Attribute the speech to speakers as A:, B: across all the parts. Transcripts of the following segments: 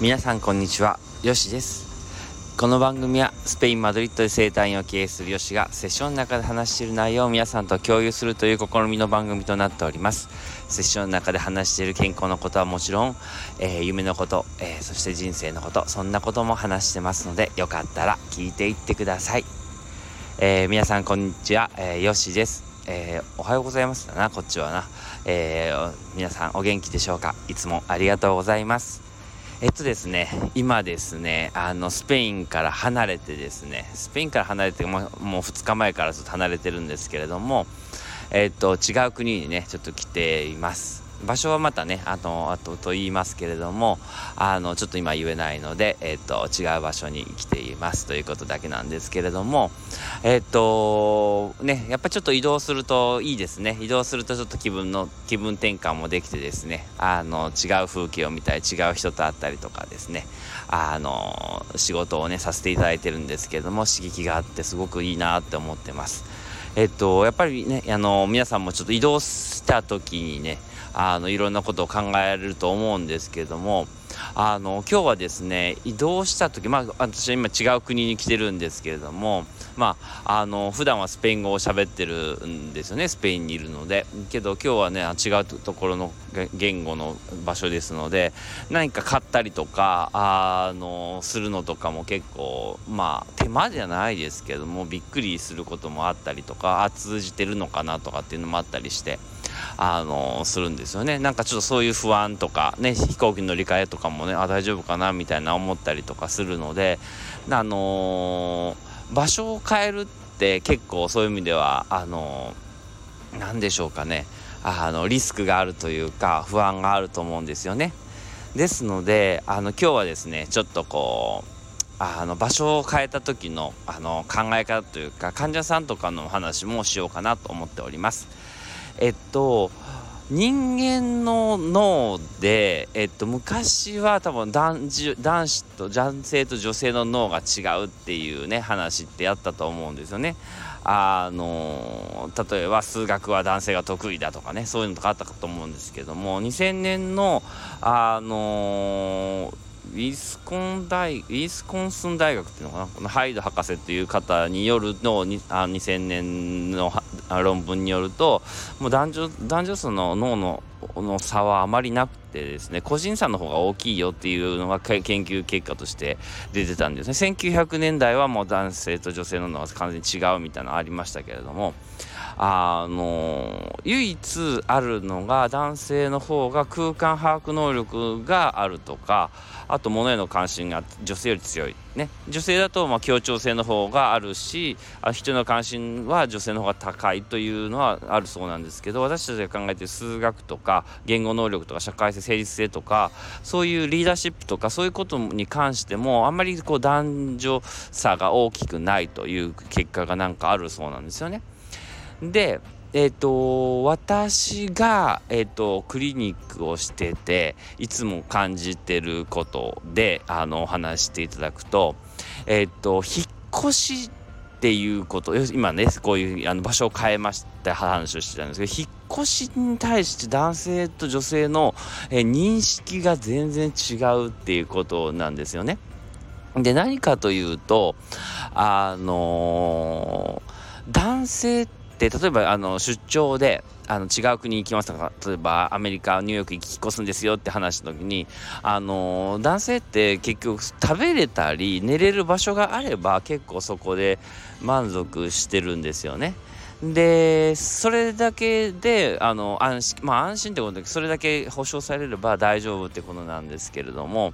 A: 皆さんこんにちは。よしです。この番組はスペイン・マドリッドで生態院を経営するよしがセッションの中で話している内容を皆さんと共有するという試みの番組となっております。セッションの中で話している健康のことはもちろん、えー、夢のこと、えー、そして人生のことそんなことも話してますのでよかったら聞いていってください、えー、皆さんこんにちは、えよしです。えー、おはようございますだな、こっちはな。えー、皆さんお元気でしょうか？いつもありがとうございます。えっとですね、今ですね、あの、スペインから離れてですね、スペインから離れてもう2日前からずっと離れてるんですけれども、えっと、違う国にね、ちょっと来ています。場所はまたね、あの、あとと言いますけれども、あの、ちょっと今言えないので、えっ、と、違う場所に来ていますということだけなんですけれども、えっ、と、ね、やっぱちょっと移動するといいですね。移動するとちょっと気分の、気分転換もできてですね、あの、違う風景を見たり、違う人と会ったりとかですね、あの、仕事をね、させていただいてるんですけれども、刺激があってすごくいいなって思ってます。えっと、やっぱりね、あの、皆さんもちょっと移動した時にね、あのいろんなことを考えると思うんですけどもあの今日はですね移動した時まあ私は今違う国に来てるんですけれどもまああの普段はスペイン語を喋ってるんですよねスペインにいるのでけど今日はね違うところの言語の場所ですので何か買ったりとかあのするのとかも結構まあ手間じゃないですけどもびっくりすることもあったりとか通じてるのかなとかっていうのもあったりして。あのするんですよね。なんかちょっとそういう不安とかね飛行機乗り換えとかもねあ大丈夫かなみたいな思ったりとかするのであのー、場所を変えるって結構そういう意味ではあの、何でしょうかね。あのリスクがあるというか不安があると思うんですよね。ですのであの今日はですねちょっとこうあの場所を変えた時のあの考え方というか患者さんとかのお話もしようかなと思っております。えっと人間の脳で、えっと、昔は多分男男子と男性と女性の脳が違うっていうね話ってやったと思うんですよね。あの例えば数学は男性が得意だとかねそういうのとかあったかと思うんですけども2000年のあのウィスコン大ウィスコンスン大学っていうのかなこのハイド博士という方によるのにあ2000年の論文によるともう男女男女数の脳のの差はあまりなくてですね個人差の方が大きいよっていうのが研究結果として出てたんですね。1900年代はもう男性と女性の脳は完全に違うみたいなのありましたけれどもあの唯一あるのが男性の方が空間把握能力があるとかあと物への関心が女性より強い、ね、女性だとま協調性の方があるしあ人の関心は女性の方が高いというのはあるそうなんですけど私たちが考えている数学とか言語能力とか社会性誠実性とかそういうリーダーシップとかそういうことに関してもあんまりこう男女差が大きくないという結果がなんかあるそうなんですよね。で、えっ、ー、と、私が、えっ、ー、と、クリニックをしてて、いつも感じてることで、あの、話していただくと、えっ、ー、と、引っ越しっていうこと今ねこういうあの場所を変えました話をしてたんですけど引っ越しに対して男性と女性の、え認識が全然違うっていうことなんですよね。で何かというとあの、男性ってで例えばあの出張であの違う国行きますとか？例えばアメリカニューヨークに引っ越すんですよって話した時にあの男性って結局食べれたり寝れる場所があれば結構そこで満足してるんですよね。で、それだけで、あの、安心、まあ安心ってことで、それだけ保証されれば大丈夫ってことなんですけれども、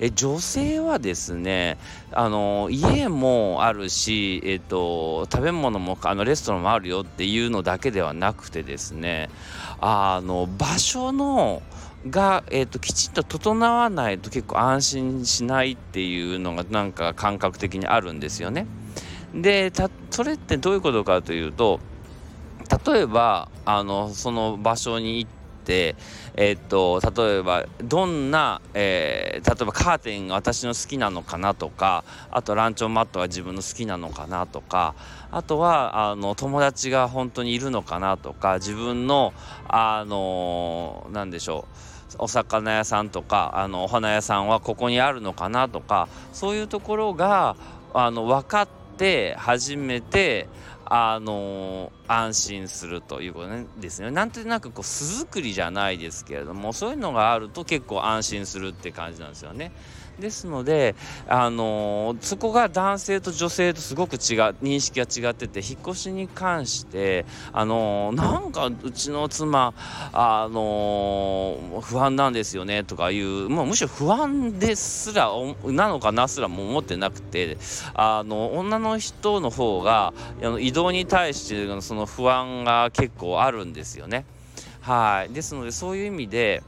A: え、女性はですね、あの、家もあるし、えっと、食べ物も、あの、レストランもあるよっていうのだけではなくてですね、あの、場所の、が、えーと、きちんと整わないと結構安心しないっていうのがなんか感覚的にあるんですよね。でそれってどういうことかというと例えばあのその場所に行ってえー、っと例えばどんな、えー、例えばカーテンが私の好きなのかなとかあとランチョンマットが自分の好きなのかなとかあとはあの友達が本当にいるのかなとか自分のあの何でしょうお魚屋さんとかあのお花屋さんはここにあるのかなとかそういうところがあの分かって初めてあのー、安心するということですね。なんとなくこう巣作りじゃないですけれどもそういうのがあると結構安心するって感じなんですよね。ですので、あの、そこが男性と女性とすごく違う認識が違ってて引っ越しに関して、あの、なんかうちの妻、あの、不安なんですよねとかいうもうむしろ不安ですらなのかなすらも思ってなくてあの女の人の方があの移動に対してその不安が結構あるんですよね。はいですのでそういう意味で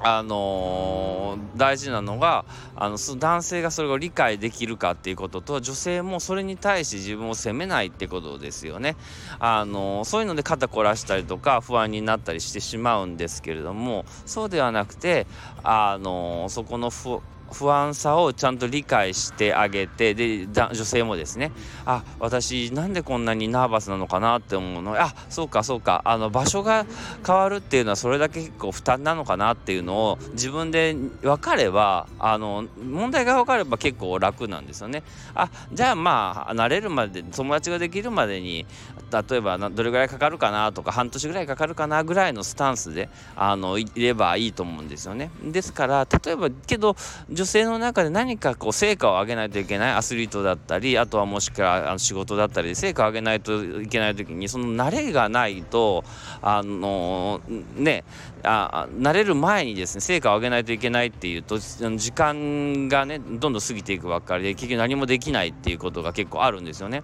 A: あのー、大事なのがあの男性がそれを理解できるかっていうことと女性もそれに対して自分を責めないってことですよね。あのー、そういうので肩凝らしたりとか不安になったりしてしまうんですけれどもそうではなくて、あのー、そこの不不安さをちゃんと理解してあげてで女性もですねあ私なんでこんなにナーバスなのかなって思うのあそうかそうか。あの場所が変わるっていうのはそれだけ結構負担なのかなっていうのを自分で分かればあの問題が分かれば結構楽なんですよねあじゃあまあ慣れるまで友達ができるまでに例えばどれぐらいかかるかなとか半年ぐらいかかるかなぐらいのスタンスであのいればいいと思うんですよね。ですから例えばけど女女性の中で何かこう成果を上げないといけないアスリートだったりあとはもしくはあの仕事だったりで成果を上げないといけない時にその慣れがないとあのねあ慣れる前にですね成果を上げないといけないっていうと時間がねどんどん過ぎていくばっかりで結局何もできないっていうことが結構あるんですよね。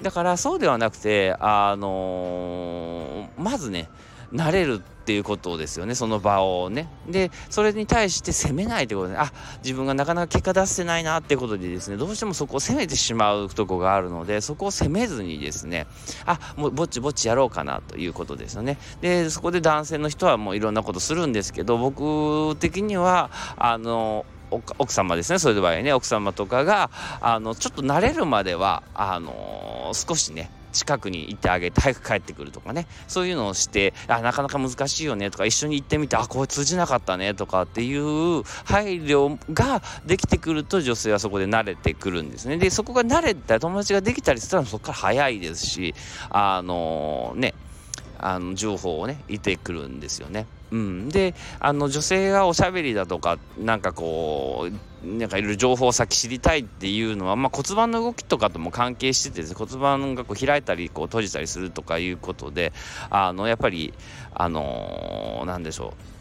A: だからそうではなくてあのー、まずね慣れるっていうことですよねその場をね。でそれに対して責めないということであ自分がなかなか結果出せないなってことでですねどうしてもそこを責めてしまうとこがあるのでそこを責めずにですねあもうぼっちぼっちやろうかなということですよね。でそこで男性の人はもういろんなことするんですけど僕的にはあの奥様ですねそれで場合ね奥様とかがあのちょっと慣れるまではあの少しね近くに行ってあげて早く帰ってくるとかねそういうのをしてあなかなか難しいよねとか一緒に行ってみてあこれ通じなかったねとかっていう配慮ができてくると女性はそこで慣れてくるんですねでそこが慣れた友達ができたりしたらそこから早いですしあのー、ねあの情報をね得てくるんですよね。うん、であの女性がおしゃべりだとかなんかこうなんかいろいろ情報先知りたいっていうのは、まあ、骨盤の動きとかとも関係してて、ね、骨盤がこう開いたりこう閉じたりするとかいうことであのやっぱりあのー、なんでしょう。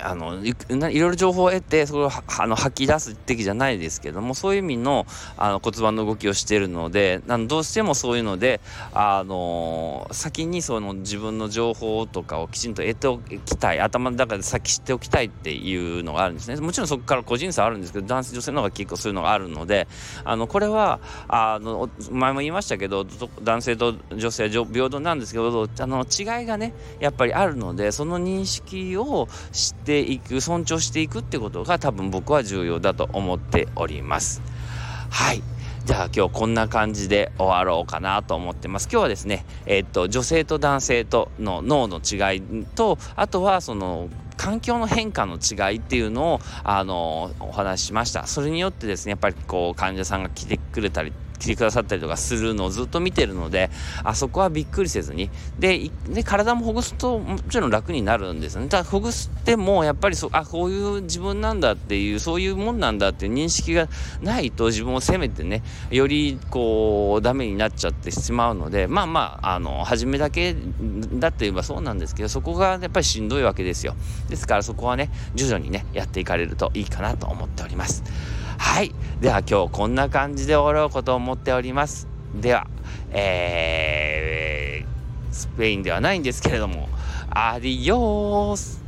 A: あのいろいろ情報を得てそれをあの吐き出す的じゃないですけどもそういう意味のあの骨盤の動きをしているのであのどうしてもそういうのであの先にその自分の情報とかをきちんと得ておきたい頭の中で先知っておきたいっていうのがあるんですね。もちろんそこから個人差あるんですけど男性女性の方が結構そういうのがあるのであのこれはあの前も言いましたけど男性と女性は平等なんですけどあの違いがねやっぱりあるのでその認識を知ってていく尊重していくってことが多分僕は重要だと思っておりますはいじゃあ今日こんな感じで終わろうかなと思ってます。今日はですね、えー、っと女性と男性との脳の違いとあとはその環境の変化の違いっていうのをあのお話ししました。それによってですねやっぱりこう患者さんが来てくれたり来てくださったりとかするのをずっと見てるのであそこはびっくりせずに。でで体もほぐすともちろん楽になるんですね。ただほぐしてもやっぱりそあこういう自分なんだっていうそういうもんなんだっていう認識がないと自分を責めてねよりこうダメになっちゃってしまうのでまあまああの初めだけだって言えばそうなんですけどそこがやっぱりしんどいわけですよ。ですからそこはね徐々にねやっていかれるといいかなと思っております。はい。では今日こんな感じで終わろうかと思っております。ではえー、スペインではないんですけれどもアディオース。